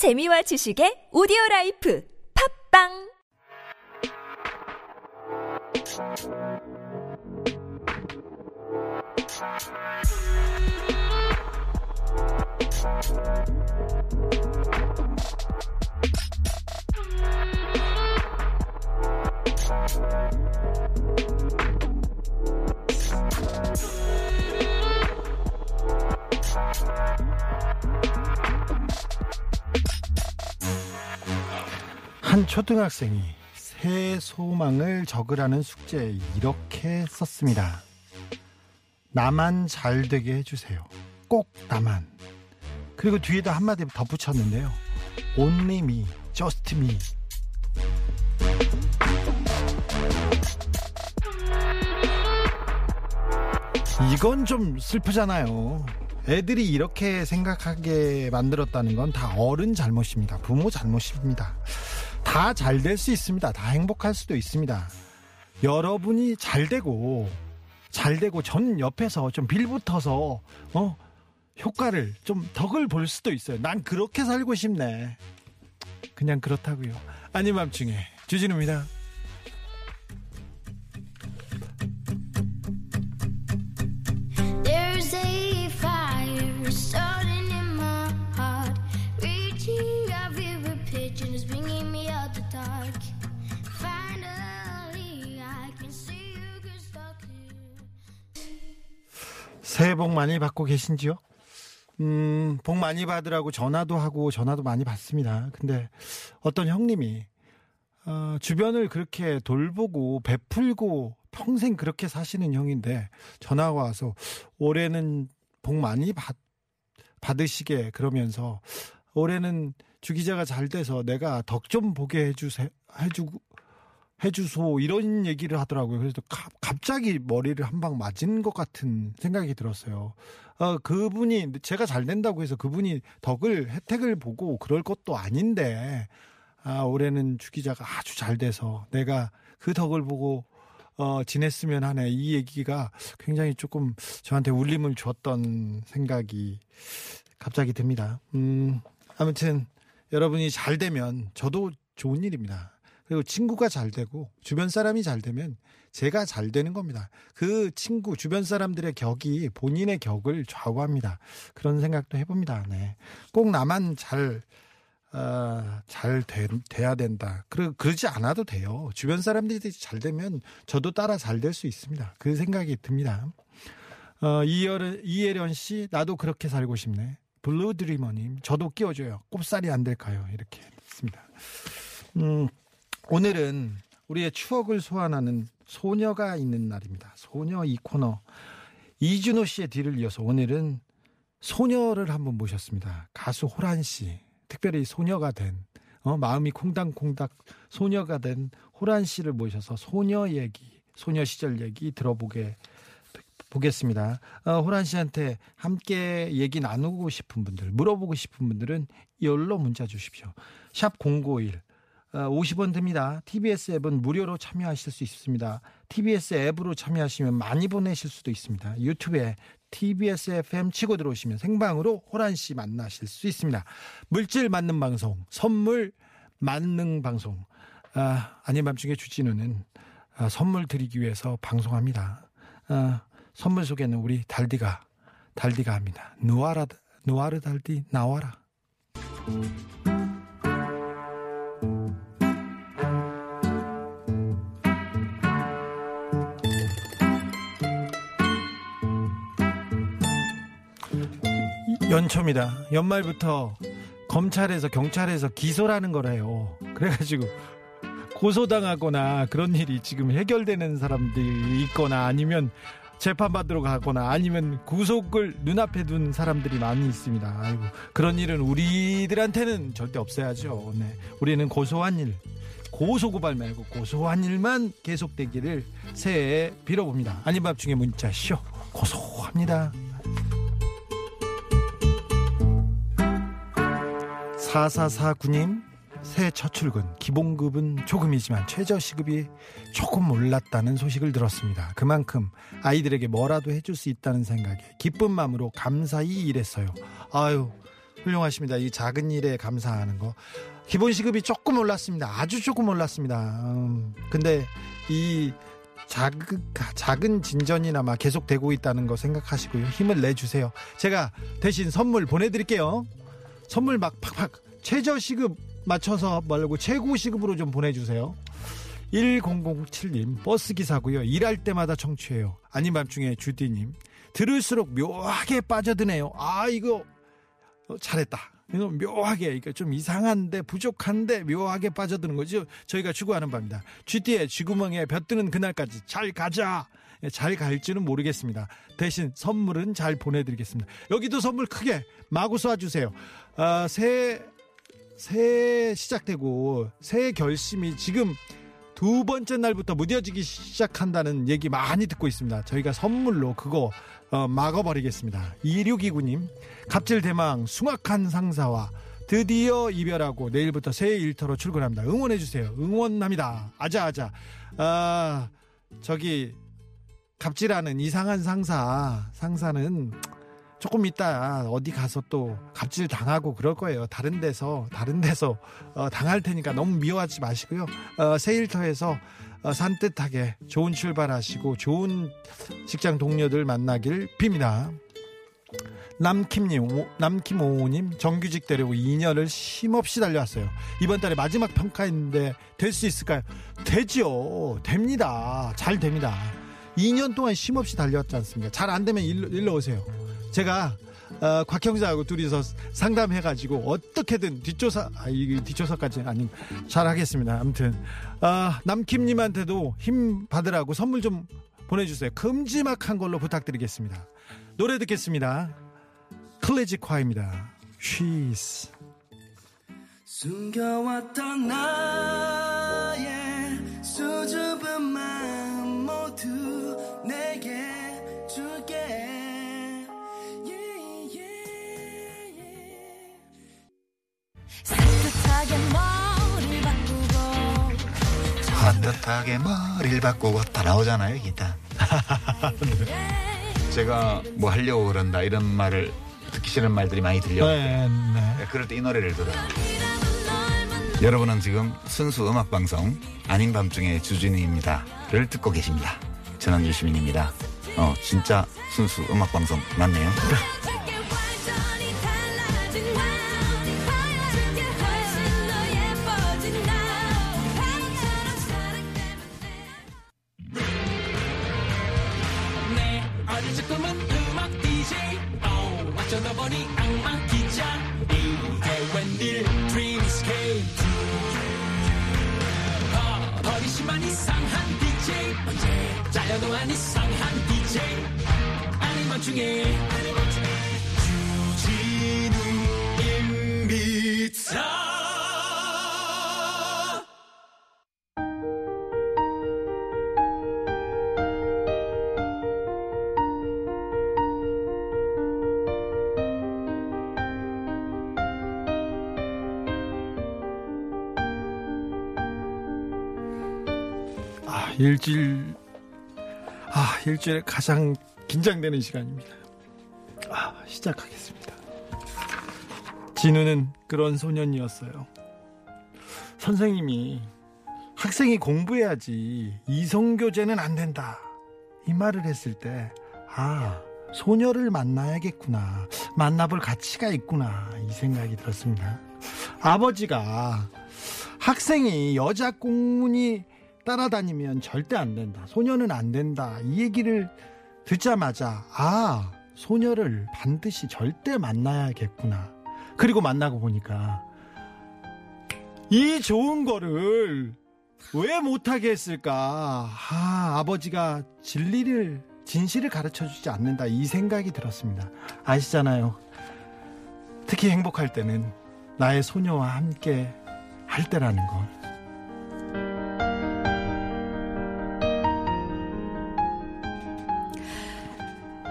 재미와 지식의 오디오 라이프 팝빵 한 초등학생이 새 소망을 적으라는 숙제에 이렇게 썼습니다. 나만 잘 되게 해주세요. 꼭 나만. 그리고 뒤에다 한마디 덧붙였는데요. Only me, just me. 이건 좀 슬프잖아요. 애들이 이렇게 생각하게 만들었다는 건 다 어른 잘못입니다. 부모 잘못입니다. 다 잘 될 수 있습니다. 다 행복할 수도 있습니다. 여러분이 잘 되고, 잘 되고, 전 옆에서 좀 빌붙어서, 어, 효과를, 좀 덕을 볼 수도 있어요. 난 그렇게 살고 싶네. 그냥 그렇다고요. 아님 밤중에 주진우입니다. 새해 복 많이 받고 계신지요? 음, 복 많이 받으라고 전화도 하고 전화도 많이 받습니다. 근데 어떤 형님이 어, 주변을 그렇게 돌보고 베풀고 평생 그렇게 사시는 형인데 전화가 와서 올해는 복 많이 받, 받으시게 그러면서 올해는 주 기자가 잘 돼서 내가 덕 좀 보게 해주세 해주고 해주소 이런 얘기를 하더라고요. 그래서 가- 갑자기 머리를 한 방 맞은 것 같은 생각이 들었어요. 어, 그분이 제가 잘 된다고 해서 그분이 덕을 혜택을 보고 그럴 것도 아닌데 아, 올해는 주 기자가 아주 잘 돼서 내가 그 덕을 보고 어, 지냈으면 하네. 이 얘기가 굉장히 조금 저한테 울림을 줬던 생각이 갑자기 듭니다. 음, 아무튼 여러분이 잘 되면 저도 좋은 일입니다. 그리고 친구가 잘 되고 주변 사람이 잘 되면 제가 잘 되는 겁니다. 그 친구 주변 사람들의 격이 본인의 격을 좌우합니다. 그런 생각도 해봅니다. 네. 꼭 나만 잘 어, 잘 돼, 돼야 된다. 그러, 그러지 않아도 돼요. 주변 사람들이 잘 되면 저도 따라 잘 될 수 있습니다. 그 생각이 듭니다. 어, 이예련, 이예련 씨, 나도 그렇게 살고 싶네. 블루 드리머님, 저도 끼워줘요. 꼽사리 안 될까요? 이렇게 했습니다. 음, 오늘은 우리의 추억을 소환하는 소녀가 있는 날입니다. 소녀 이 코너. 이준호 씨의 뒤를 이어서 오늘은 소녀를 한번 모셨습니다. 가수 호란 씨. 특별히 소녀가 된, 어, 마음이 콩닥콩닥 소녀가 된 호란 씨를 모셔서 소녀 얘기, 소녀 시절 얘기 들어보게 보겠습니다. 어, 호란 씨한테 함께 얘기 나누고 싶은 분들, 물어보고 싶은 분들은 열로 문자 주십시오. 샵 051. 어, 50원 듭니다. TBS 앱은 무료로 참여하실 수 있습니다. TBS 앱으로 참여하시면 많이 보내실 수도 있습니다. 유튜브에 TBS FM 치고 들어오시면 생방으로 호란 씨 만나실 수 있습니다. 물질 맞는 방송, 선물 만능 방송. 아, 아닌 밤중에 주진우는 아, 선물 드리기 위해서 방송합니다. 아, 선물 소개는 우리 달디가 달디가 합니다. 누아라 누아르 달디 나와라. 연초입니다. 연말부터 검찰에서 경찰에서 기소라는 거래요. 그래가지고 고소당하거나 그런 일이 지금 해결되는 사람들이 있거나 아니면 재판받으러 가거나 아니면 구속을 눈앞에 둔 사람들이 많이 있습니다. 아이고 그런 일은 우리들한테는 절대 없어야죠. 네. 우리는 고소한 일, 고소고발 말고 고소한 일만 계속되기를 새해에 빌어봅니다. 아닌 밤중에 문자 쇼 고소합니다. 4449님 새해 첫 출근 기본급은 조금이지만 최저시급이 조금 올랐다는 소식을 들었습니다. 그만큼 아이들에게 뭐라도 해줄 수 있다는 생각에 기쁜 마음으로 감사히 일했어요. 아유 훌륭하십니다. 이 작은 일에 감사하는 거. 기본 시급이 조금 올랐습니다. 아주 조금 올랐습니다. 음, 근데 이 작은, 작은 진전이나마 계속되고 있다는 거 생각하시고요. 힘을 내주세요. 제가 대신 선물 보내드릴게요. 선물 막 팍팍 최저 시급 맞춰서 말고 최고 시급으로 좀 보내주세요. 1007님 버스 기사고요. 일할 때마다 청취해요. 아닌 밤중에 주디님 들을수록 묘하게 빠져드네요. 아 이거 어, 잘했다. 이거 묘하게 이거 좀 이상한데 부족한데 묘하게 빠져드는 거죠. 저희가 추구하는 바입니다. GT의 쥐구멍에 벼뜨는 그날까지 잘 가자. 예, 잘 갈지는 모르겠습니다. 대신 선물은 잘 보내드리겠습니다. 여기도 선물 크게 마구 쏴주세요. 아, 새, 새해 시작되고 새해 결심이 지금 두 번째 날부터 무뎌지기 시작한다는 얘기 많이 듣고 있습니다. 저희가 선물로 그거 어, 막아버리겠습니다. 2629님, 갑질 대망 숭악한 상사와 드디어 이별하고 내일부터 새 일터로 출근합니다. 응원해주세요. 응원합니다. 아자아자. 아, 저기, 갑질하는 이상한 상사, 상사는 조금 있다 어디 가서 또 갑질 당하고 그럴 거예요. 다른 데서 다른 데서 어, 당할 테니까 너무 미워하지 마시고요. 어, 새 일터에서 어, 산뜻하게 좋은 출발하시고 좋은 직장 동료들 만나길 빕니다. 남킴님, 오- 남킴오님 정규직 되려고 2년을 쉼없이 달려왔어요. 이번 달에 마지막 평가인데 될 수 있을까요? 되죠. 됩니다. 잘 됩니다. 2년 동안 쉼없이 달려왔지 않습니까? 잘 안 되면 일로, 일로 오세요. 제가 어, 곽 형사하고 둘이서 상담해가지고 어떻게든 뒷조사, 아, 이 뒷조사까지는 아니 잘하겠습니다. 아무튼 아, 남킴님한테도 힘 받으라고 선물 좀 보내주세요. 큼지막한 걸로 부탁드리겠습니다. 노래 듣겠습니다. 클래식 화입니다. She's. 숨겨왔던 나 반듯하게 머리를 바꾸고 다. 나오잖아요 기타. 제가 뭐 하려고 그런다 이런 말을 듣기 싫은 말들이 많이 들려요. 네, 네. 그럴 때 이 노래를 들어요. 여러분은 지금 순수 음악방송 아닌 밤중에 주진우입니다를 듣고 계십니다. 전원주 시민입니다. 어 진짜 순수 음악방송 맞네요 일주일, 아, 일주일에 가장 긴장되는 시간입니다. 아, 시작하겠습니다. 진우는 그런 소년이었어요. 선생님이 학생이 공부해야지 이성교제는 안 된다. 이 말을 했을 때, 아, 소녀를 만나야겠구나. 만나볼 가치가 있구나. 이 생각이 들었습니다. 아버지가 학생이 여자 공문이 따라다니면 절대 안 된다. 소녀는 안 된다. 이 얘기를 듣자마자 아 소녀를 반드시 절대 만나야겠구나. 그리고 만나고 보니까 이 좋은 거를 왜 못하게 했을까? 아 아버지가 진리를 진실을 가르쳐 주지 않는다. 이 생각이 들었습니다. 아시잖아요. 특히 행복할 때는 나의 소녀와 함께 할 때라는 걸.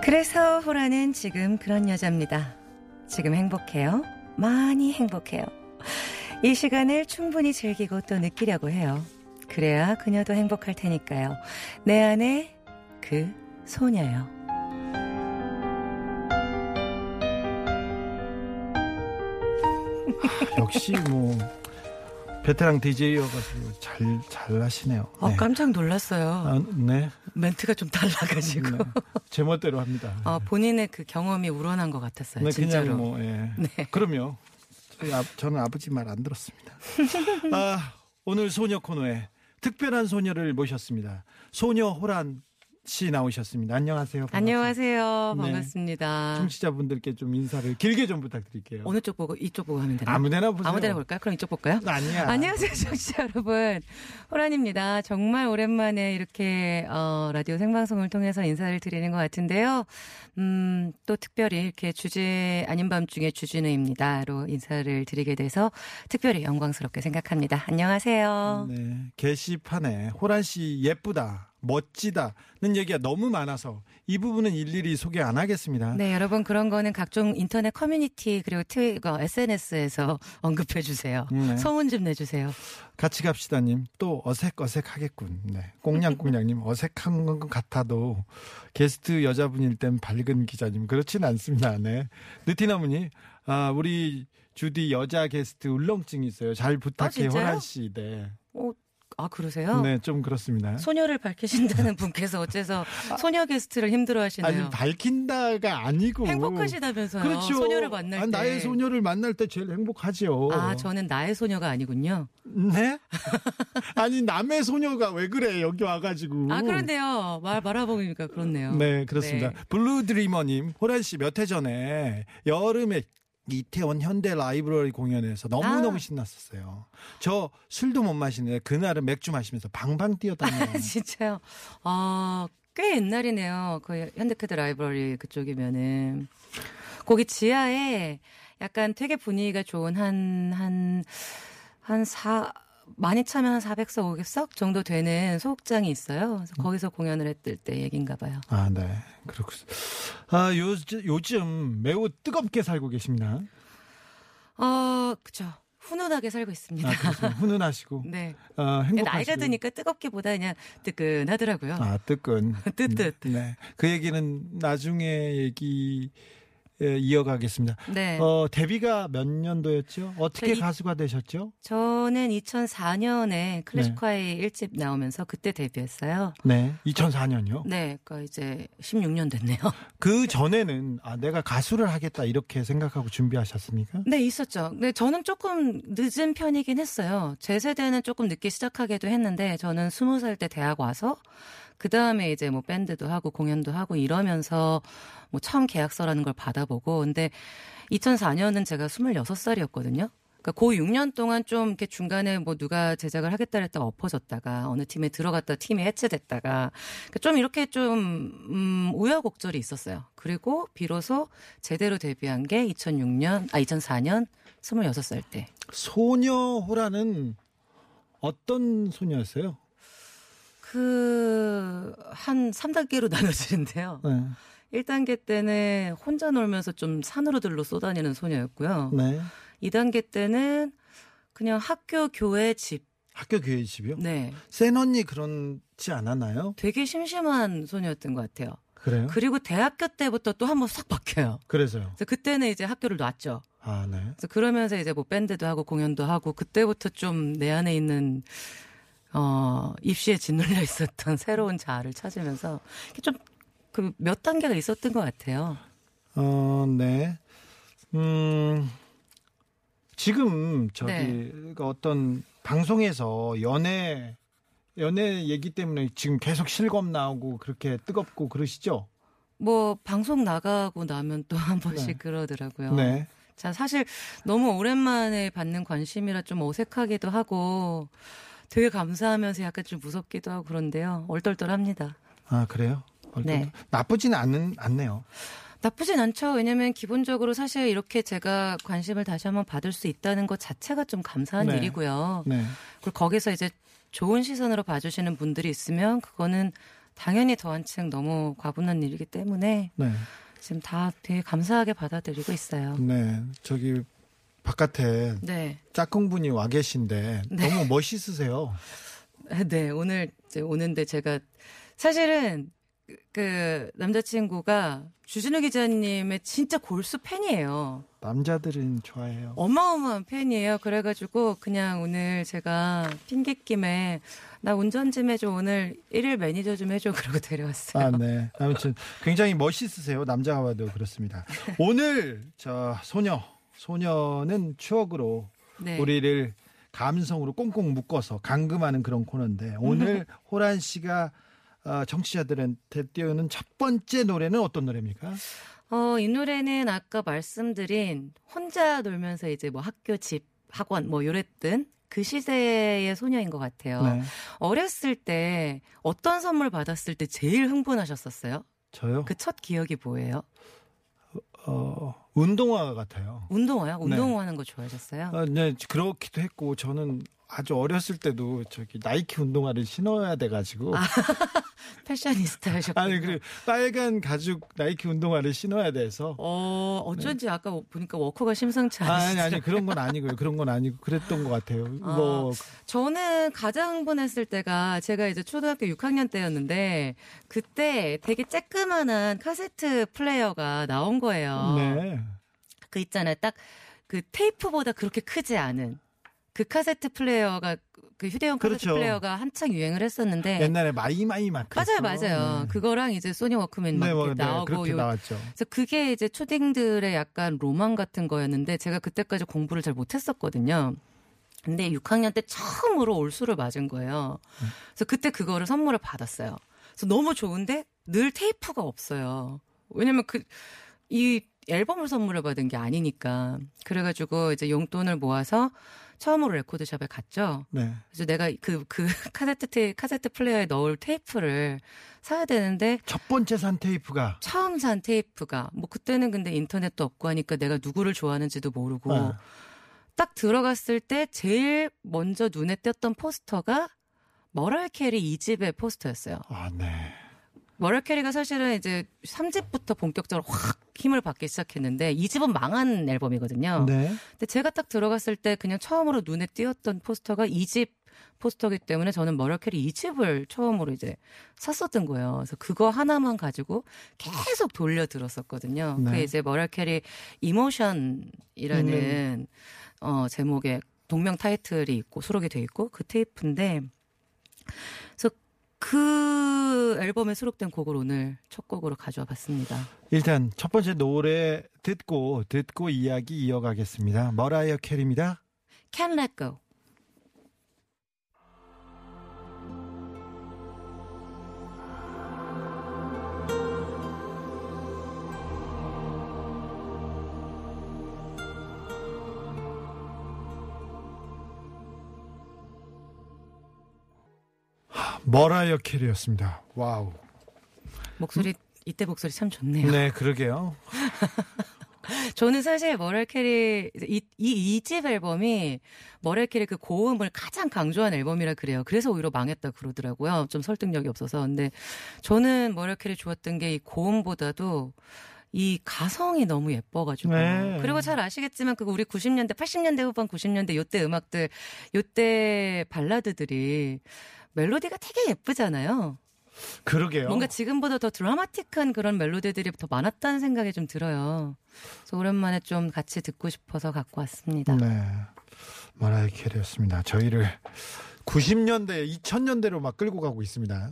그래서 호라는 지금 그런 여자입니다. 지금 행복해요. 많이 행복해요. 이 시간을 충분히 즐기고 또 느끼려고 해요. 그래야 그녀도 행복할 테니까요. 내 안에 그 소녀요. 역시 뭐 베테랑 DJ여가지고 잘 잘 하시네요. 어, 네. 깜짝 놀랐어요. 아, 네. 멘트가 좀 달라가지고. 네. 제멋대로 합니다. 어, 본인의 그 경험이 우러난 것 같았어요. 네, 진짜로. 그냥 뭐 예. 네. 그럼요. 아, 저는 아버지 말 안 들었습니다. 아, 오늘 소녀 코너에 특별한 소녀를 모셨습니다. 소녀 호란 씨 나오셨습니다. 안녕하세요. 반갑습니다. 안녕하세요. 네. 반갑습니다. 청취자분들께 좀 인사를 길게 좀 부탁드릴게요. 어느 쪽 보고 이쪽 보고 하면 되나요? 아무데나 보세요. 아무데나 볼까요? 그럼 이쪽 볼까요? 아니야. 안녕하세요, 청취자 여러분. 호란입니다. 정말 오랜만에 이렇게 어, 라디오 생방송을 통해서 인사를 드리는 것 같은데요. 음, 또 특별히 이렇게 주제 아닌 밤 중에 주진우입니다로 인사를 드리게 돼서 특별히 영광스럽게 생각합니다. 안녕하세요. 네, 게시판에 호란 씨 예쁘다, 멋지다는 얘기가 너무 많아서 이 부분은 일일이 소개 안 하겠습니다. 네, 여러분 그런 거는 각종 인터넷 커뮤니티 그리고 트위터, SNS에서 언급해 주세요. 네. 소문 좀 내주세요. 같이 갑시다님 또 어색어색하겠군. 네. 꽁냥꽁냥님 어색한 것 같아도 게스트 여자분일 땐 밝은 기자님 그렇진 않습니다. 네. 느티나무님 아 우리 주디 여자 게스트 울렁증 있어요. 잘 부탁해 진짜요? 호란 씨. 네. 어, 아 그러세요? 네, 좀 그렇습니다. 소녀를 밝히신다는 분께서 어째서 소녀 게스트를 힘들어하시네요. 아니 밝힌다가 아니고 행복하시다면서요. 그렇죠. 소녀를 만날 아, 때. 나의 소녀를 만날 때 제일 행복하죠. 아, 저는 나의 소녀가 아니군요. 네? 아니 남의 소녀가 왜 그래 여기 와가지고. 아, 그런데요. 말, 말아보니까 그렇네요. 네, 그렇습니다. 네. 블루드리머님, 호란 씨 몇 해 전에 여름에 이태원 현대 라이브러리 공연에서 너무너무 아. 신났었어요. 저 술도 못 마시는데 그날은 맥주 마시면서 방방 뛰어다녀요. 진짜요. 아, 꽤 옛날이네요. 그 현대캐드 라이브러리 그쪽이면은. 거기 지하에 약간 되게 분위기가 좋은 한, 한, 한 사, 많이 차면 한 400석, 500석 정도 되는 소극장이 있어요. 그래서 거기서 공연을 했을 때 얘긴가 봐요. 아, 네. 그렇군. 아, 요, 요즘 매우 뜨겁게 살고 계십니다. 어, 그죠. 훈훈하게 살고 있습니다. 아, 그렇습니다. 훈훈하시고. 네. 어, 행복하시고. 나이가 드니까 뜨겁기보다 그냥 뜨끈하더라고요. 아, 뜨끈. 뜨뜻. 네. 그 얘기는 나중에 얘기 에, 이어가겠습니다. 네. 어, 데뷔가 몇 년도였죠? 어떻게 저 이- 가수가 되셨죠? 저는 2004년에 클래식화의 일 1집 나오면서 그때 데뷔했어요. 네. 2004년이요. 네, 그러니까 이제 16년 됐네요. 그 전에는 아, 내가 가수를 하겠다 이렇게 생각하고 준비하셨습니까? 네, 있었죠. 네, 저는 조금 늦은 편이긴 했어요. 제 세대는 조금 늦게 시작하기도 했는데 저는 20살 때 대학 와서 그 다음에 이제 뭐 밴드도 하고 공연도 하고 이러면서 뭐 처음 계약서라는 걸 받아보고 근데 2004년은 제가 26살이었거든요. 그러니까 고 6년 동안 좀 이렇게 중간에 뭐 누가 제작을 하겠다 했다가 엎어졌다가 어느 팀에 들어갔다 팀이 해체됐다가 그러니까 좀 이렇게 좀 음, 우여곡절이 있었어요. 그리고 비로소 제대로 데뷔한 게 2006년 아 2004년 26살 때. 소녀호라는 어떤 소녀였어요? 그 한 3단계로 나눠지는데요. 네. 1단계 때는 혼자 놀면서 좀 산으로 들로 쏘다니는 소녀였고요. 네. 2단계 때는 그냥 학교, 교회, 집. 학교 교회 집이요? 네. 센 언니 그렇지 않았나요? 되게 심심한 소녀였던 것 같아요. 그래요? 그리고 대학교 때부터 또 한 번 싹 바뀌어요. 그래서요. 그래서 그때는 이제 학교를 놨죠. 아, 네. 그래서 그러면서 이제 뭐 밴드도 하고 공연도 하고 그때부터 좀 내 안에 있는 어 입시에 짓눌려 있었던 새로운 자아를 찾으면서 좀 그 몇 단계가 있었던 것 같아요. 어, 네. 음, 지금 저기 네. 그 어떤 방송에서 연애 연애 얘기 때문에 지금 계속 실검 나오고 그렇게 뜨겁고 그러시죠? 뭐 방송 나가고 나면 또 한 번씩 네. 그러더라고요. 네. 자 사실 너무 오랜만에 받는 관심이라 좀 어색하기도 하고 되게 감사하면서 약간 좀 무섭기도 하고 그런데요. 얼떨떨합니다. 아, 그래요? 네. 나쁘지는 않은, 않네요. 나쁘진 않죠. 왜냐면 기본적으로 사실 이렇게 제가 관심을 다시 한번 받을 수 있다는 것 자체가 좀 감사한 네. 일이고요. 네. 그리고 거기서 이제 좋은 시선으로 봐주시는 분들이 있으면 그거는 당연히 더 한층 너무 과분한 일이기 때문에 네. 지금 다 되게 감사하게 받아들이고 있어요. 네. 저기 바깥에 네. 짝꿍분이 와 계신데 네. 너무 멋있으세요. 네, 오늘 오는데 제가 사실은 그- 그 남자친구가 주진우 기자님의 진짜 골수 팬이에요. 남자들은 좋아해요. 어마어마한 팬이에요. 그래가지고 그냥 오늘 제가 핑계김에 나 운전 좀 해줘 오늘 일일 매니저 좀 해줘 그러고 데려왔어요. 아, 네. 아무튼 굉장히 멋있으세요. 남자가 봐도 그렇습니다. 오늘 저 소녀, 소녀는 추억으로 네. 우리를 감성으로 꽁꽁 묶어서 감금하는 그런 코너인데 오늘 호란 씨가 어, 청취자들한테 띄우는 첫 번째 노래는 어떤 노래입니까? 어, 이 노래는 아까 말씀드린 혼자 놀면서 이제 뭐 학교, 집, 학원 뭐 요랬던 그 시대의 소녀인 것 같아요. 네. 어렸을 때 어떤 선물 받았을 때 제일 흥분하셨었어요? 저요? 그 첫 기억이 뭐예요? 어, 운동화 같아요. 운동화요? 네. 운동하는 거 좋아하셨어요? 아, 네, 그렇기도 했고 저는 아주 어렸을 때도 저기 나이키 운동화를 신어야 돼가지고 패셔니스타셨군요. 아니 그 빨간 가죽 나이키 운동화를 신어야 돼서 어, 어쩐지 아까 보니까 워커가 심상치 아니 않으시죠? 아니 그런 건 아니고요 그런 건 아니고 그랬던 것 같아요 아. 뭐 저는 가장 흥분했을 때가 제가 이제 초등학교 6학년 때였는데 그때 되게 쬐끄만한 카세트 플레이어가 나온 거예요. 네. 그 있잖아요. 딱 그 테이프보다 그렇게 크지 않은 그 카세트 플레이어가 그 휴대용 카세트 그렇죠. 플레이어가 한창 유행을 했었는데 옛날에 마이마이 막 네. 맞아요, 맞아요. 네. 그거랑 이제 소니 워크맨 막 네, 뭐, 이렇게 네, 나오고 그렇게 요- 나왔죠 그래서 그게 이제 초딩들의 약간 로망 같은 거였는데 제가 그때까지 공부를 잘 못했었거든요. 근데 6학년 때 처음으로 올수를 맞은 거예요. 그래서 그때 그거를 선물을 받았어요. 그래서 너무 좋은데 늘 테이프가 없어요. 왜냐면 그, 이 앨범을 선물을 받은 게 아니니까. 그래가지고 이제 용돈을 모아서 처음으로 레코드샵에 갔죠. 네. 그래서 내가 그, 그 카세트, 테, 카세트 플레이어에 넣을 테이프를 사야 되는데 첫 번째 산 테이프가 처음 산 테이프가 뭐 그때는 근데 인터넷도 없고 하니까 내가 누구를 좋아하는지도 모르고 네. 딱 들어갔을 때 제일 먼저 눈에 띄었던 포스터가 머라이어 캐리 2집의 포스터였어요. 아 네. 머라이어 캐리가 사실은 이제 3집부터 본격적으로 확 힘을 받기 시작했는데 2집은 망한 앨범이거든요. 네. 근데 제가 딱 들어갔을 때 그냥 처음으로 눈에 띄었던 포스터가 2집 포스터기 때문에 저는 머라이어 캐리 2집을 처음으로 이제 샀었던 거예요. 그래서 그거 하나만 가지고 계속 돌려 들었었거든요. 네. 그게 이제 머라이어 캐리 Emotion이라는 어 제목의 동명 타이틀이 있고 수록이 돼 있고 그 테이프인데 그 앨범에 수록된 곡을 오늘 첫 곡으로 가져와 봤습니다. 일단 첫 번째 노래 듣고 듣고 이야기 이어가겠습니다 머라이어 캐리입니다 Can't Let Go. 머라이어 캐리였습니다 와우 목소리 이때 목소리 참 좋네요. 네 그러게요 저는 사실 머라이어 캐리 이, 이, 이집 앨범이 머라이어 캐리 그 고음을 가장 강조한 앨범이라 그래요. 그래서 오히려 망했다 그러더라고요. 좀 설득력이 없어서. 근데 저는 머라이어 캐리 좋았던 게 이 고음보다도 이 가성이 너무 예뻐가지고. 네. 그리고 잘 아시겠지만 그 우리 90년대, 80년대 후반 90년대 요때 음악들, 요때 발라드들이 멜로디가 되게 예쁘잖아요. 그러게요 뭔가 지금보다 더 드라마틱한 그런 멜로디들이 더 많았다는 생각이 좀 들어요. 그래서 오랜만에 좀 같이 듣고 싶어서 갖고 왔습니다. 네. 마라이 캐리였습니다. 저희를 90년대, 2000년대로 막 끌고 가고 있습니다.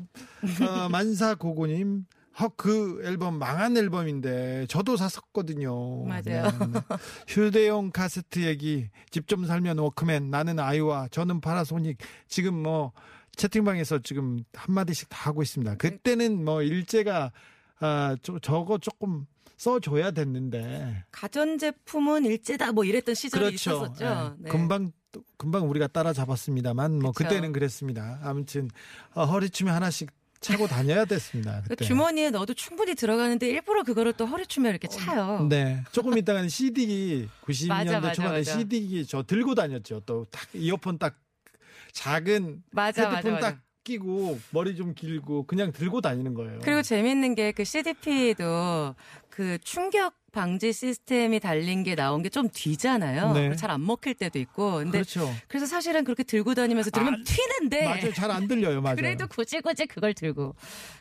어, 만사고고님, 헉, 그 앨범 망한 앨범인데 저도 샀었거든요. 맞아요. 네. 휴대용 카세트 얘기, 집 좀 살면 워크맨, 나는 아이와, 저는 파라소닉, 지금 뭐 채팅방에서 지금 한마디씩 다 하고 있습니다. 그때는 뭐 일제가 아, 저, 저거 조금 써줘야 됐는데. 가전제품은 일제다 뭐 이랬던 시절이 있었었죠. 예. 네. 금방 또- 금방 우리가 따라잡았습니다만 뭐 그쵸. 그때는 그랬습니다. 아무튼 어, 허리춤에 하나씩 차고 다녀야 됐습니다. 그 그때. 주머니에 넣어도 충분히 들어가는데 일부러 그거를 또 허리춤에 이렇게 차요. 네, 조금 있다가는 CD 90년대 맞아, 맞아, 초반에 맞아. CD 저 들고 다녔죠. 또 딱 이어폰 딱 작은 맞아, 헤드폰 맞아. 딱 끼고 머리 좀 길고 그냥 들고 다니는 거예요. 그리고 재밌는 게 그 CDP도 그 충격 방지 시스템이 달린 게 나온 게 좀 뒤잖아요. 네. 잘안 먹힐 때도 있고. 근데 그렇죠. 그래서 사실은 그렇게 들고 다니면서 들으면 아, 튀는데 맞아요. 잘 안 들려요. 맞아요. 그래도 굳이 굳이 그걸 들고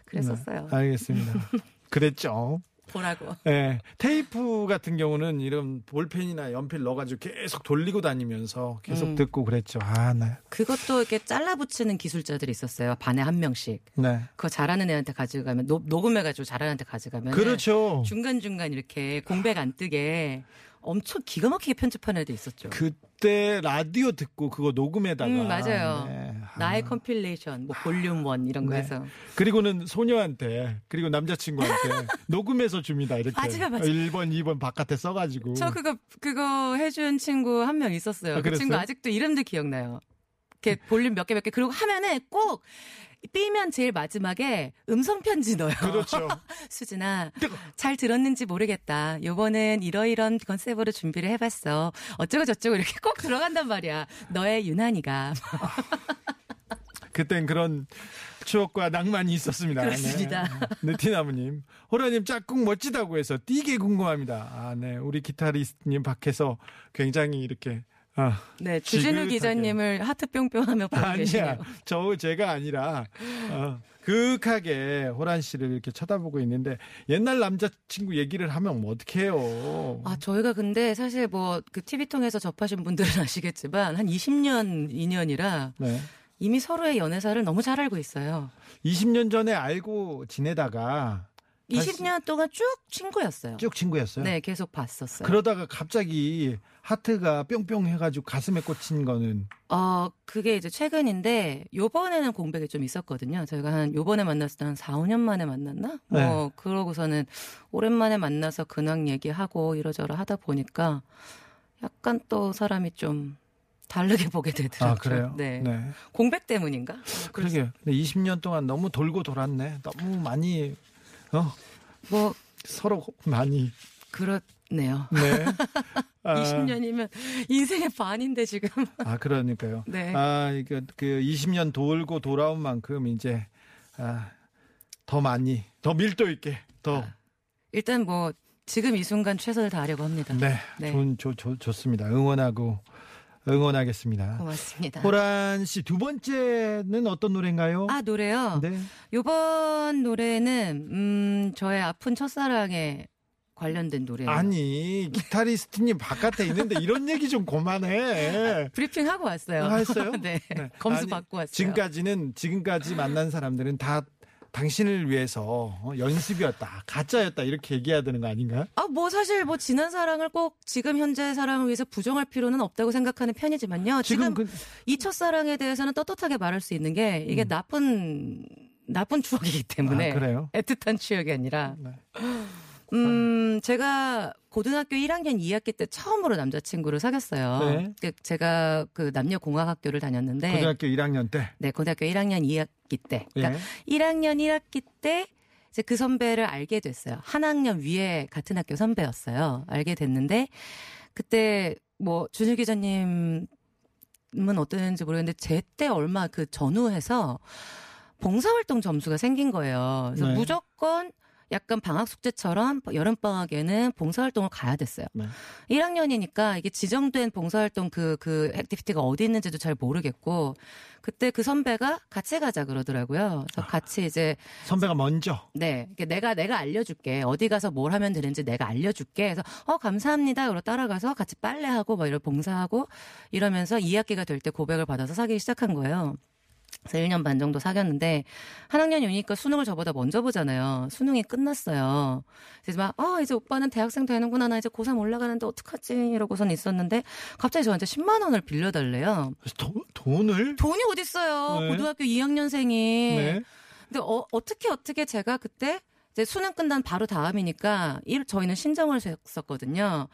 그랬었어요. 네, 알겠습니다. 그랬죠. 보라고. 예, 테이프 같은 경우는 이런 볼펜이나 연필 넣어가지고 계속 돌리고 다니면서 계속 음. 듣고 그랬죠. 아, 네. 그것도 이렇게 잘라붙이는 기술자들이 있었어요. 반에 한 명씩. 네. 그거 잘하는 애한테 가져가면 녹, 녹음해가지고 잘하는 애한테 가져가면 그렇죠. 중간 중간 이렇게 공백 안 뜨게 엄청 기가 막히게 편집하는 애도 있었죠. 그때 라디오 듣고 그거 녹음에다가. 음, 맞아요. 네. 아. 나의 compilation, 뭐 volume one 이런 거 네. 해서 그리고는 소녀한테 그리고 남자친구한테 녹음해서 줍니다. 이렇게 맞아요, 맞아요. 1번, 2번 바깥에 써가지고. 저 그거 그거 해준 친구 한 명 있었어요. 아, 그? 친구 아직도 이름도 기억나요. 이렇게 볼륨 몇 개 몇개 그리고 하면은 꼭 B면 제일 마지막에 음성 편지 넣어요. 그렇죠. 수진아, 잘 들었는지 모르겠다. 요번엔 이러이런 컨셉으로 준비를 해봤어. 어쩌고 저쩌고 이렇게 꼭 들어간단 말이야. 너의 유난이가. 그땐 그런 추억과 낭만이 있었습니다. 그렇습니다. 네. 느티나무님. 호라님 짝꿍 멋지다고 해서 띠게 궁금합니다. 아, 네. 우리 기타리스트님 밖에서 굉장히 이렇게, 아, 네, 주진우. 기자님을 하트 뿅뿅하며 보고 아니야. 계시네요. 저 제가 아니라 어, 그윽하게 호란 씨를 이렇게 쳐다보고 있는데 옛날 남자친구 얘기를 하면 뭐 어떡해요. 아, 저희가 근데 사실 뭐 그 TV 통해서 접하신 분들은 아시겠지만 한 20년 인연이라 네. 이미 서로의 연애사를 너무 잘 알고 있어요. 20년 전에 알고 지내다가 다시 20년 동안 쭉 친구였어요. 쭉 친구였어요. 네, 계속 봤었어요. 그러다가 갑자기 하트가 뿅뿅 해가지고 가슴에 꽂힌 거는 어, 그게 이제 최근인데 요번에는 공백이 좀 있었거든요. 저희가 한 요번에 만났을 때 한 4, 5년 만에 만났나? 네. 뭐 그러고서는 오랜만에 만나서 근황 얘기하고 이러저러 하다 보니까 약간 또 사람이 좀 다르게 보게 되더라고요. 아 그래요. 네. 네. 공백 때문인가? 어, 그럴 그러게. 근데 20년 동안 너무 돌고 돌았네. 너무 많이 어 수- 뭐 서로 많이 그렇 네요. 네. 아, 20년이면 인생의 반인데 지금. 아 그러니까요. 네. 아 이거 그 20년 돌고 돌아온 만큼 이제 아, 더 많이 더 밀도 있게 더 일단 뭐 지금 이 순간 최선을 다하려고 합니다. 네, 네. 좋은 좋, 좋, 좋습니다. 응원하고 응원하겠습니다. 고맙습니다. 호란 씨 두 번째는 어떤 노래인가요? 아 노래요. 네. 요번 노래는 음 저의 아픈 첫사랑에 관련된 노래예요. 아니 기타리스트님 바깥에 있는데 이런 얘기 좀 그만해. 브리핑 하고 왔어요. 아, 했어요? 네. 네. 검수 아니, 받고 왔어요. 지금까지는 지금까지 만난 사람들은 다 당신을 위해서 어, 연습이었다, 가짜였다 이렇게 얘기해야 되는 거 아닌가? 아, 뭐 사실 뭐 지난 사랑을 꼭 지금 현재 사랑을 위해서 부정할 필요는 없다고 생각하는 편이지만요. 지금, 지금 그 이 첫사랑에 대해서는 떳떳하게 말할 수 있는 게 이게 나쁜 나쁜 추억이기 때문에 아, 그래요? 애틋한 추억이 아니라 네. 음, 제가 고등학교 1학년 2학기 때 처음으로 남자친구를 사귀었어요. 네. 그 제가 그 남녀공학학교를 다녔는데 고등학교 1학년 때. 네, 고등학교 1학년 2학기 때. 그러니까 예. 1학년 1학기 때 이제 그 선배를 알게 됐어요. 한 학년 위에 같은 학교 선배였어요. 알게 됐는데 그때 뭐 준일 기자님은 어땠는지 모르겠는데 제때 얼마 그 전후해서 봉사활동 점수가 생긴 거예요. 그래서 네. 무조건 약간 방학 숙제처럼 여름 방학에는 봉사활동을 가야 됐어요. 네. 1학년이니까 이게 지정된 봉사활동 그, 그 activity가 어디 있는지도 잘 모르겠고, 그때 그 선배가 같이 가자 그러더라고요. 그래서 같이 이제, 선배가 먼저. 네, 내가, 내가 알려줄게. 어디 가서 뭘 하면 되는지 내가 알려줄게. 그래서, 어, 감사합니다. 그러고 따라가서 같이 빨래하고, 뭐 이런 봉사하고, 이러면서 2학기가 될 때 고백을 받아서 사귀기 시작한 거예요. 그래서 1년 반 정도 사귀었는데 한 학년이 오니까 수능을 저보다 먼저 보잖아요. 수능이 끝났어요. 그래서 막, 아, 이제 오빠는 대학생 되는구나. 나 이제 고3 올라가는데 어떡하지? 이러고선 있었는데 갑자기 저한테 10만 원을 빌려 달래요. 도, 돈을? 돈이 어딨어요. 네. 고등학교 2학년생이. 네. 근데 어, 어떻게 어떻게 제가 그때 이제 수능 끝난 바로 다음이니까 일, 저희는 신청을 했었거든요.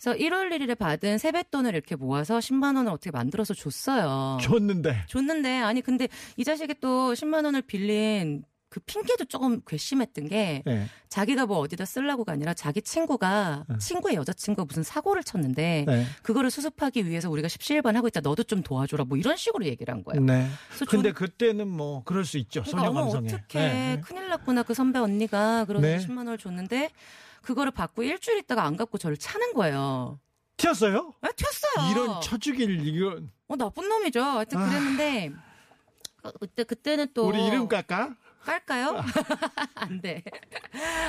그래서 1월 1일에 받은 세뱃돈을 이렇게 모아서 10만 원을 어떻게 만들어서 줬어요. 줬는데. 줬는데 아니 근데 이 자식이 또 10만 원을 빌린 그 핑계도 조금 괘씸했던 게 네. 자기가 뭐 어디다 쓰려고가 아니라 자기 친구가 친구의 여자친구가 무슨 사고를 쳤는데 네. 그거를 수습하기 위해서 우리가 십시일반 하고 있다 너도 좀 도와줘라 뭐 이런 식으로 얘기를 한 거예요. 네. 근데 전- 그때는 뭐 그럴 수 있죠. 소녀 그러니까 어머 감성에. 어떻게 네. 큰일 났구나 그 선배 언니가 그러서 네. 10만 원을 줬는데 그거를 받고 일주일 있다가 안 갚고 저를 차는 거예요. 튀었어요? 아, 튀었어요. 이런 쳐주길 이거 어 나쁜 놈이죠. 하여튼 그랬는데 어, 그때 그때는 또 우리 이름 깎아? 깔까요? 안 돼.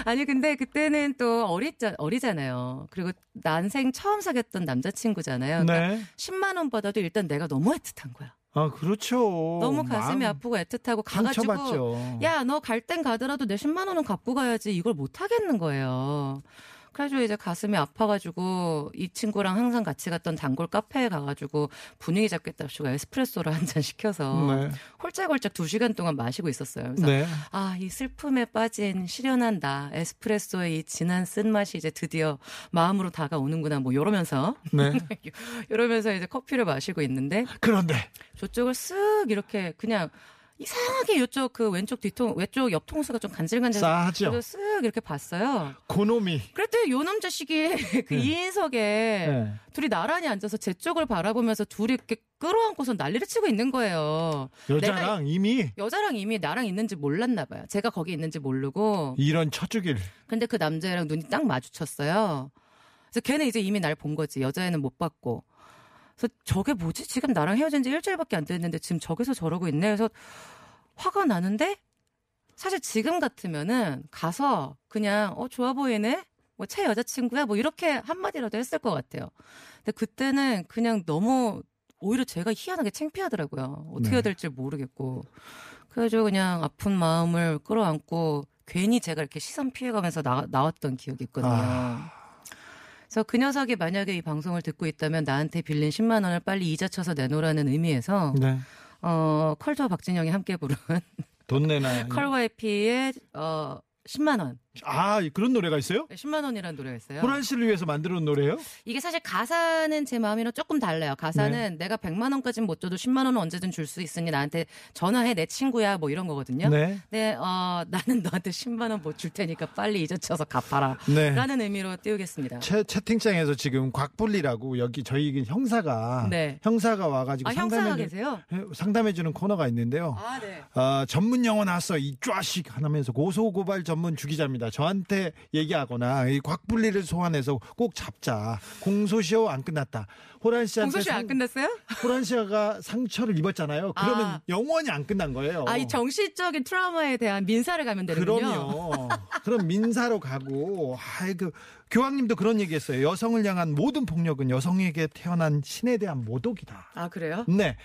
아니, 근데 그때는 또 어리자, 어리잖아요. 그리고 난생 처음 사귀었던 남자친구잖아요. 그러니까 네. 10만 원 받아도 일단 내가 너무 애틋한 거야. 아, 그렇죠. 너무 가슴이 아프고 애틋하고 가가지고. 야, 너 갈 땐 가더라도 내 10만 원은 갖고 가야지. 이걸 못 하겠는 거예요. 그래가지고 이제 가슴이 아파가지고 이 친구랑 항상 같이 갔던 단골 카페에 가가지고 분위기 잡겠답시고 에스프레소를 한 잔 시켜서 네. 홀짝홀짝 두 시간 동안 마시고 있었어요. 그래서 네. 아, 이 슬픔에 빠진 시련한 나, 에스프레소의 이 진한 쓴 맛이 이제 드디어 마음으로 다가오는구나, 뭐, 이러면서, 네. 이러면서 이제 커피를 마시고 있는데, 그런데 저쪽을 쓱 이렇게 그냥 이상하게 이쪽 그 왼쪽 뒤통, 왼쪽 옆 통수가 좀 간질간질. 싸하죠. 그래서 쓱 이렇게 봤어요. 고놈이 그랬더니 요 남자식이 그 네. 2인석에 네. 둘이 나란히 앉아서 제 쪽을 바라보면서 둘이 이렇게 끌어안고서 난리를 치고 있는 거예요. 여자랑 이미 여자랑 이미 나랑 있는지 몰랐나 봐요. 제가 거기 있는지 모르고. 이런 처주길. 근데 그 남자애랑 눈이 딱 마주쳤어요. 그래서 걔는 이제 이미 날 본 거지. 여자애는 못 봤고. 그래서 저게 뭐지? 지금 나랑 헤어진 지 일주일밖에 안 됐는데 지금 저기서 저러고 있네. 그래서 화가 나는데 사실 지금 같으면은 가서 그냥 어 좋아 보이네. 뭐새 여자친구야 뭐 이렇게 한마디라도 했을 것 같아요. 근데 그때는 그냥 너무 오히려 제가 희한하게 창피하더라고요. 어떻게 네. 해야 될지 모르겠고. 그래가지고 그냥 아픈 마음을 끌어안고 괜히 제가 이렇게 시선 피해가면서 나, 나왔던 기억이 있거든요. 아. 그래서 그 녀석이 만약에 이 방송을 듣고 있다면 나한테 빌린 10만 원을 빨리 이자 쳐서 내놓으라는 의미에서 네. 어 컬투와 박진영이 함께 부른 돈 내나. 컬와이피의 어 10만 원. 아, 그런 노래가 있어요? 10만 원이라는 노래가 있어요. 호란 씨를 위해서 만들어 놓은 노래예요? 이게 사실 가사는 제 마음이랑 조금 달라요. 가사는 내가 100만 원까지는 못 줘도 10만 원은 언제든 줄 수 있으니 나한테 전화해 내 친구야 뭐 이런 거거든요. 네. 네, 어, 나는 너한테 10만 원 못 줄 테니까 빨리 이자 쳐서 갚아라. 네. 라는 의미로 띄우겠습니다. 채, 채팅창에서 지금 곽불리라고 여기 저희 형사가 네. 형사가 와가지고 아, 상담해 계세요? 상담해 주는 코너가 있는데요. 아, 네. 아, 전문 용어 나왔어. 이 쫙씩 하면서 고소고발 전문 주기자입니다. 저한테 얘기하거나 이 곽불리를 소환해서 꼭 잡자. 공소시효 안 끝났다. 호란 씨한테 공소시효 안 상- 끝났어요? 호란 씨가 상처를 입었잖아요. 그러면 아. 영원히 안 끝난 거예요. 아, 이 정신적인 트라우마에 대한 민사를 가면 되는군요. 그럼요. 그럼 민사로 가고, 아이, 그, 교황님도 그런 얘기 했어요. 여성을 향한 모든 폭력은 여성에게서 태어난 신에 대한 모독이다. 아, 그래요? 네.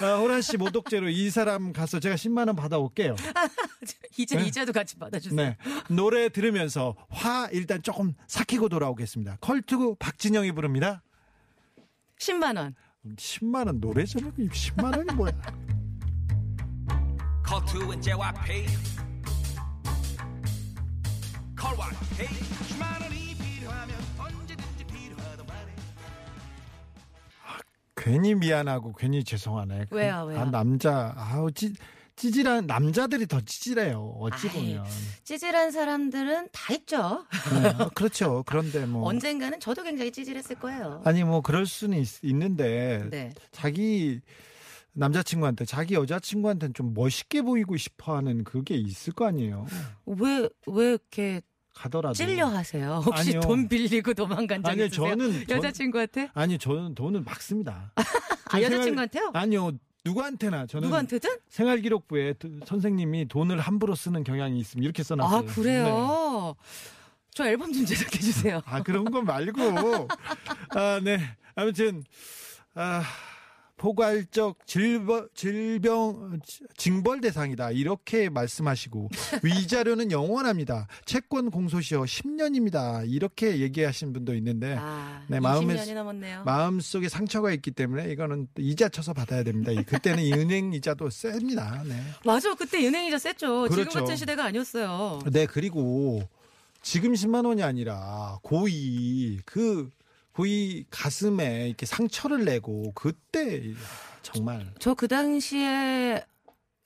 아, 호란 씨 모독죄로 이 사람 가서 제가 10만 원 받아올게요. 이자, 네. 이자도 같이 받아주세요. 네. 노래 들으면서 화 일단 조금 삭히고 돌아오겠습니다. 컬투 박진영이 부릅니다. 10만 원. 10만 원 노래 제목이 10만 원이 뭐야. 커트은 재와 페이 컬와 헤이 10만 원이 괜히 미안하고 괜히 죄송하네. 그- 왜요, 왜요? 아, 남자, 아우, 찌, 찌질한, 남자들이 더 찌질해요. 어찌 아이, 보면. 찌질한 사람들은 다 있죠. 네, 어, 그렇죠. 그런데 뭐. 언젠가는 저도 굉장히 찌질했을 거예요. 아니, 뭐, 그럴 수는 있, 는데 네. 자기 남자친구한테, 자기 여자친구한테는 좀 멋있게 보이고 싶어 하는 그게 있을 거 아니에요. 왜, 왜 이렇게 가더라도. 찔려 하세요? 혹시 아니요. 돈 빌리고 도망간 적 아니요, 있으세요? 저는- 전- 여자친구한테? 아니, 저는 돈은 막 씁니다. 아, 여자친구한테요? 아니요. 누구한테나 저는 누구한테든? 생활기록부에 두- 선생님이 돈을 함부로 쓰는 경향이 있습니다. 이렇게 써놨어요. 아, 그래요? 네. 저 앨범 좀 제작해 주세요. 아, 그런 거 말고. 아, 네. 아무튼, 아, 포괄적 질병, 질병, 징벌 대상이다. 이렇게 말씀하시고, 위자료는 영원합니다. 채권 공소시효 10년입니다. 이렇게 얘기하신 분도 있는데, 아, 네, 20년이 마음에- 넘었네요. 마음 속에 상처가 있기 때문에 이거는 또 이자 쳐서 받아야 됩니다. 이- 그때는 이 은행 이자도 셉니다. 네. 맞아, 그때 은행 이자 셌죠. 지금 그렇죠. 같은 시대가 아니었어요. 네, 그리고 지금 10만 원이 아니라 고이 그 고이 가슴에 이렇게 상처를 내고 그때 정말 저 그 당시에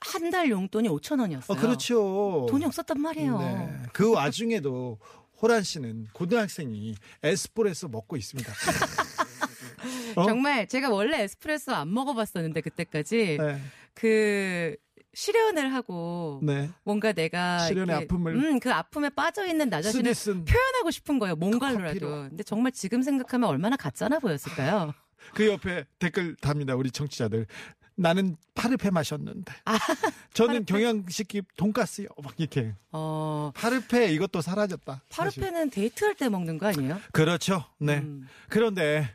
한 달 용돈이 5천 원이었어요. 어 그렇죠. 돈이 없었단 말이에요. 네. 그 와중에도 호란 씨는 고등학생이 에스프레소 먹고 있습니다. 어? 정말 제가 원래 에스프레소 안 먹어봤었는데 그때까지 네. 그 실현을 하고 네. 뭔가 내가 실현의 이렇게, 아픔을 음, 그 아픔에 빠져 있는 나 자신을 표현하고 싶은 거예요. 뭔가로라도. 커피로. 근데 정말 지금 생각하면 얼마나 가짜나 보였을까요? 그 옆에 댓글 답니다. 우리 청취자들. 나는 파르페 마셨는데. 저는 경양식기 돈가스요. 막 이렇게. 어, 파르페 이것도 사라졌다. 사실. 파르페는 데이트할 때 먹는 거 아니에요? 그렇죠. 네. 음. 그런데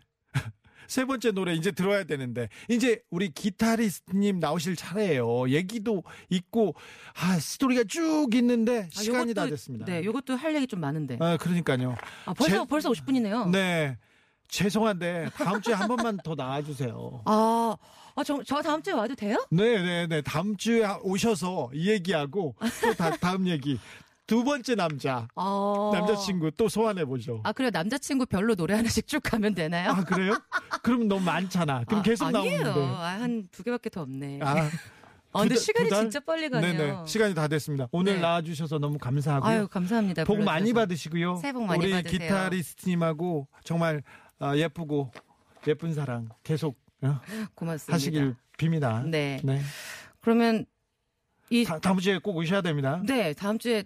세 번째 노래 이제 들어야 되는데 이제 우리 기타리스트님 나오실 차례예요. 얘기도 있고 아 스토리가 쭉 있는데 아, 시간이 요것도- 다 됐습니다. 네, 요것도 할 얘기 좀 많은데. 아 그러니까요. 아, 벌써 제- 벌써 50분이네요. 네. 죄송한데 다음 주에 한 번만 더 나와주세요. 아, 아, 저, 저 다음 주에 와도 돼요? 네, 네, 네. 다음 주에 오셔서 이 얘기하고 또 다, 다음 얘기. 두 번째 남자, 어. 남자친구 또 소환해 보죠. 아, 그래요. 남자친구 별로 노래 하나씩 쭉 가면 되나요? 아 그래요? 그럼 너무 많잖아. 그럼 아, 계속 아니에요. 나오는데. 아, 한두 개밖에 더 없네. 아, 아, 근데 두 달- 시간이 두? 진짜 빨리 가네요. 네네. 시간이 다 됐습니다. 오늘 네. 나와주셔서 너무 감사하고요. 아유, 감사합니다. 복 많이 불러주셔서. 받으시고요. 새해 복 많이 우리 받으세요. 기타리스트님하고 정말 아, 예쁘고 예쁜 사랑 계속 어, 고맙습니다. 하시길 빕니다. 네. 네. 그러면 이 다, 다음 주에 꼭 오셔야 됩니다. 네, 다음 주에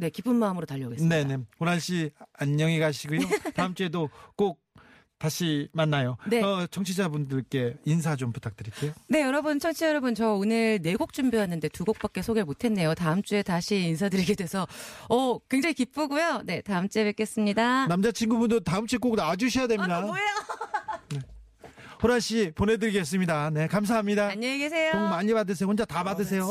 네, 기쁜 마음으로 달려오겠습니다. 네네. 호란 씨 안녕히 가시고요. 다음 주에도 꼭 다시 만나요. 네. 어, 청취자분들께 인사 좀 부탁드릴게요. 네, 여러분, 청취자 여러분, 저 오늘 네 곡 준비했는데 두 곡밖에 소개를 못했네요. 다음 주에 다시 인사드리게 돼서, 어, 굉장히 기쁘고요. 네, 다음 주에 뵙겠습니다. 남자친구분도 다음 주에 꼭 나와주셔야 됩니다. 아, 뭐예요? 호란 씨 보내드리겠습니다. 네, 감사합니다. 안녕히 계세요. 복 많이 받으세요. 혼자 다 받으세요.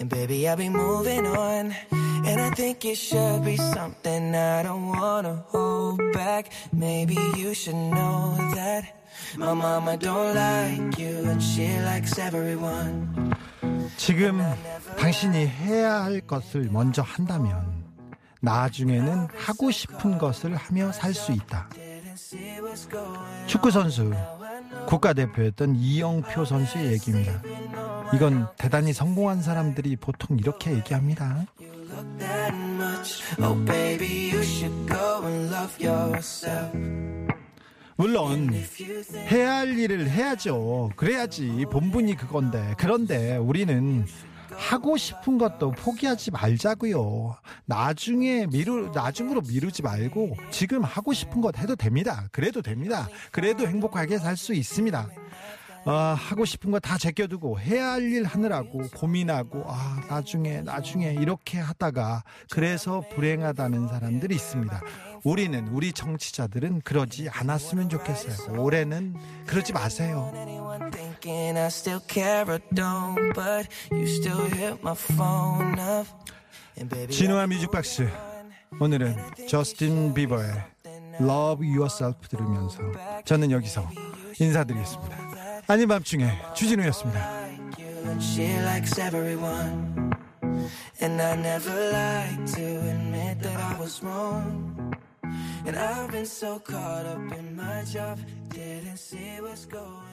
And baby, I'll be moving on. And I think it should be something I don't wanna hold back. Maybe you should know that my mama don't like you and she likes everyone. 지금 당신이 해야 할 것을 먼저 한다면 나중에는 하고 싶은 것을 하며 살 수 있다. 축구 선수 국가대표였던 이영표 선수의 얘기입니다. 이건 대단히 성공한 사람들이 보통 이렇게 얘기합니다. Oh. 물론 해야 할 일을 해야죠. 그래야지 본분이 그건데. 그런데 우리는 하고 싶은 것도 포기하지 말자고요. 나중에 미루 나중으로 미루지 말고 지금 하고 싶은 것 해도 됩니다. 그래도 됩니다. 그래도 행복하게 살 수 있습니다. 아, 하고 싶은 거 다 제껴두고 해야 할 일 하느라고 고민하고 아 나중에 나중에 이렇게 하다가 그래서 불행하다는 사람들이 있습니다. 우리는 우리 정치자들은 그러지 않았으면 좋겠어요. 올해는 그러지 마세요. 진우와 뮤직박스 오늘은 저스틴 비버의 Love Yourself 들으면서 저는 여기서 인사드리겠습니다. 아닌 밤중에 주진우였습니다. like you and she likes everyone. And I never like to admit that I was wrong. And I've been so caught up in my job, didn't see what's going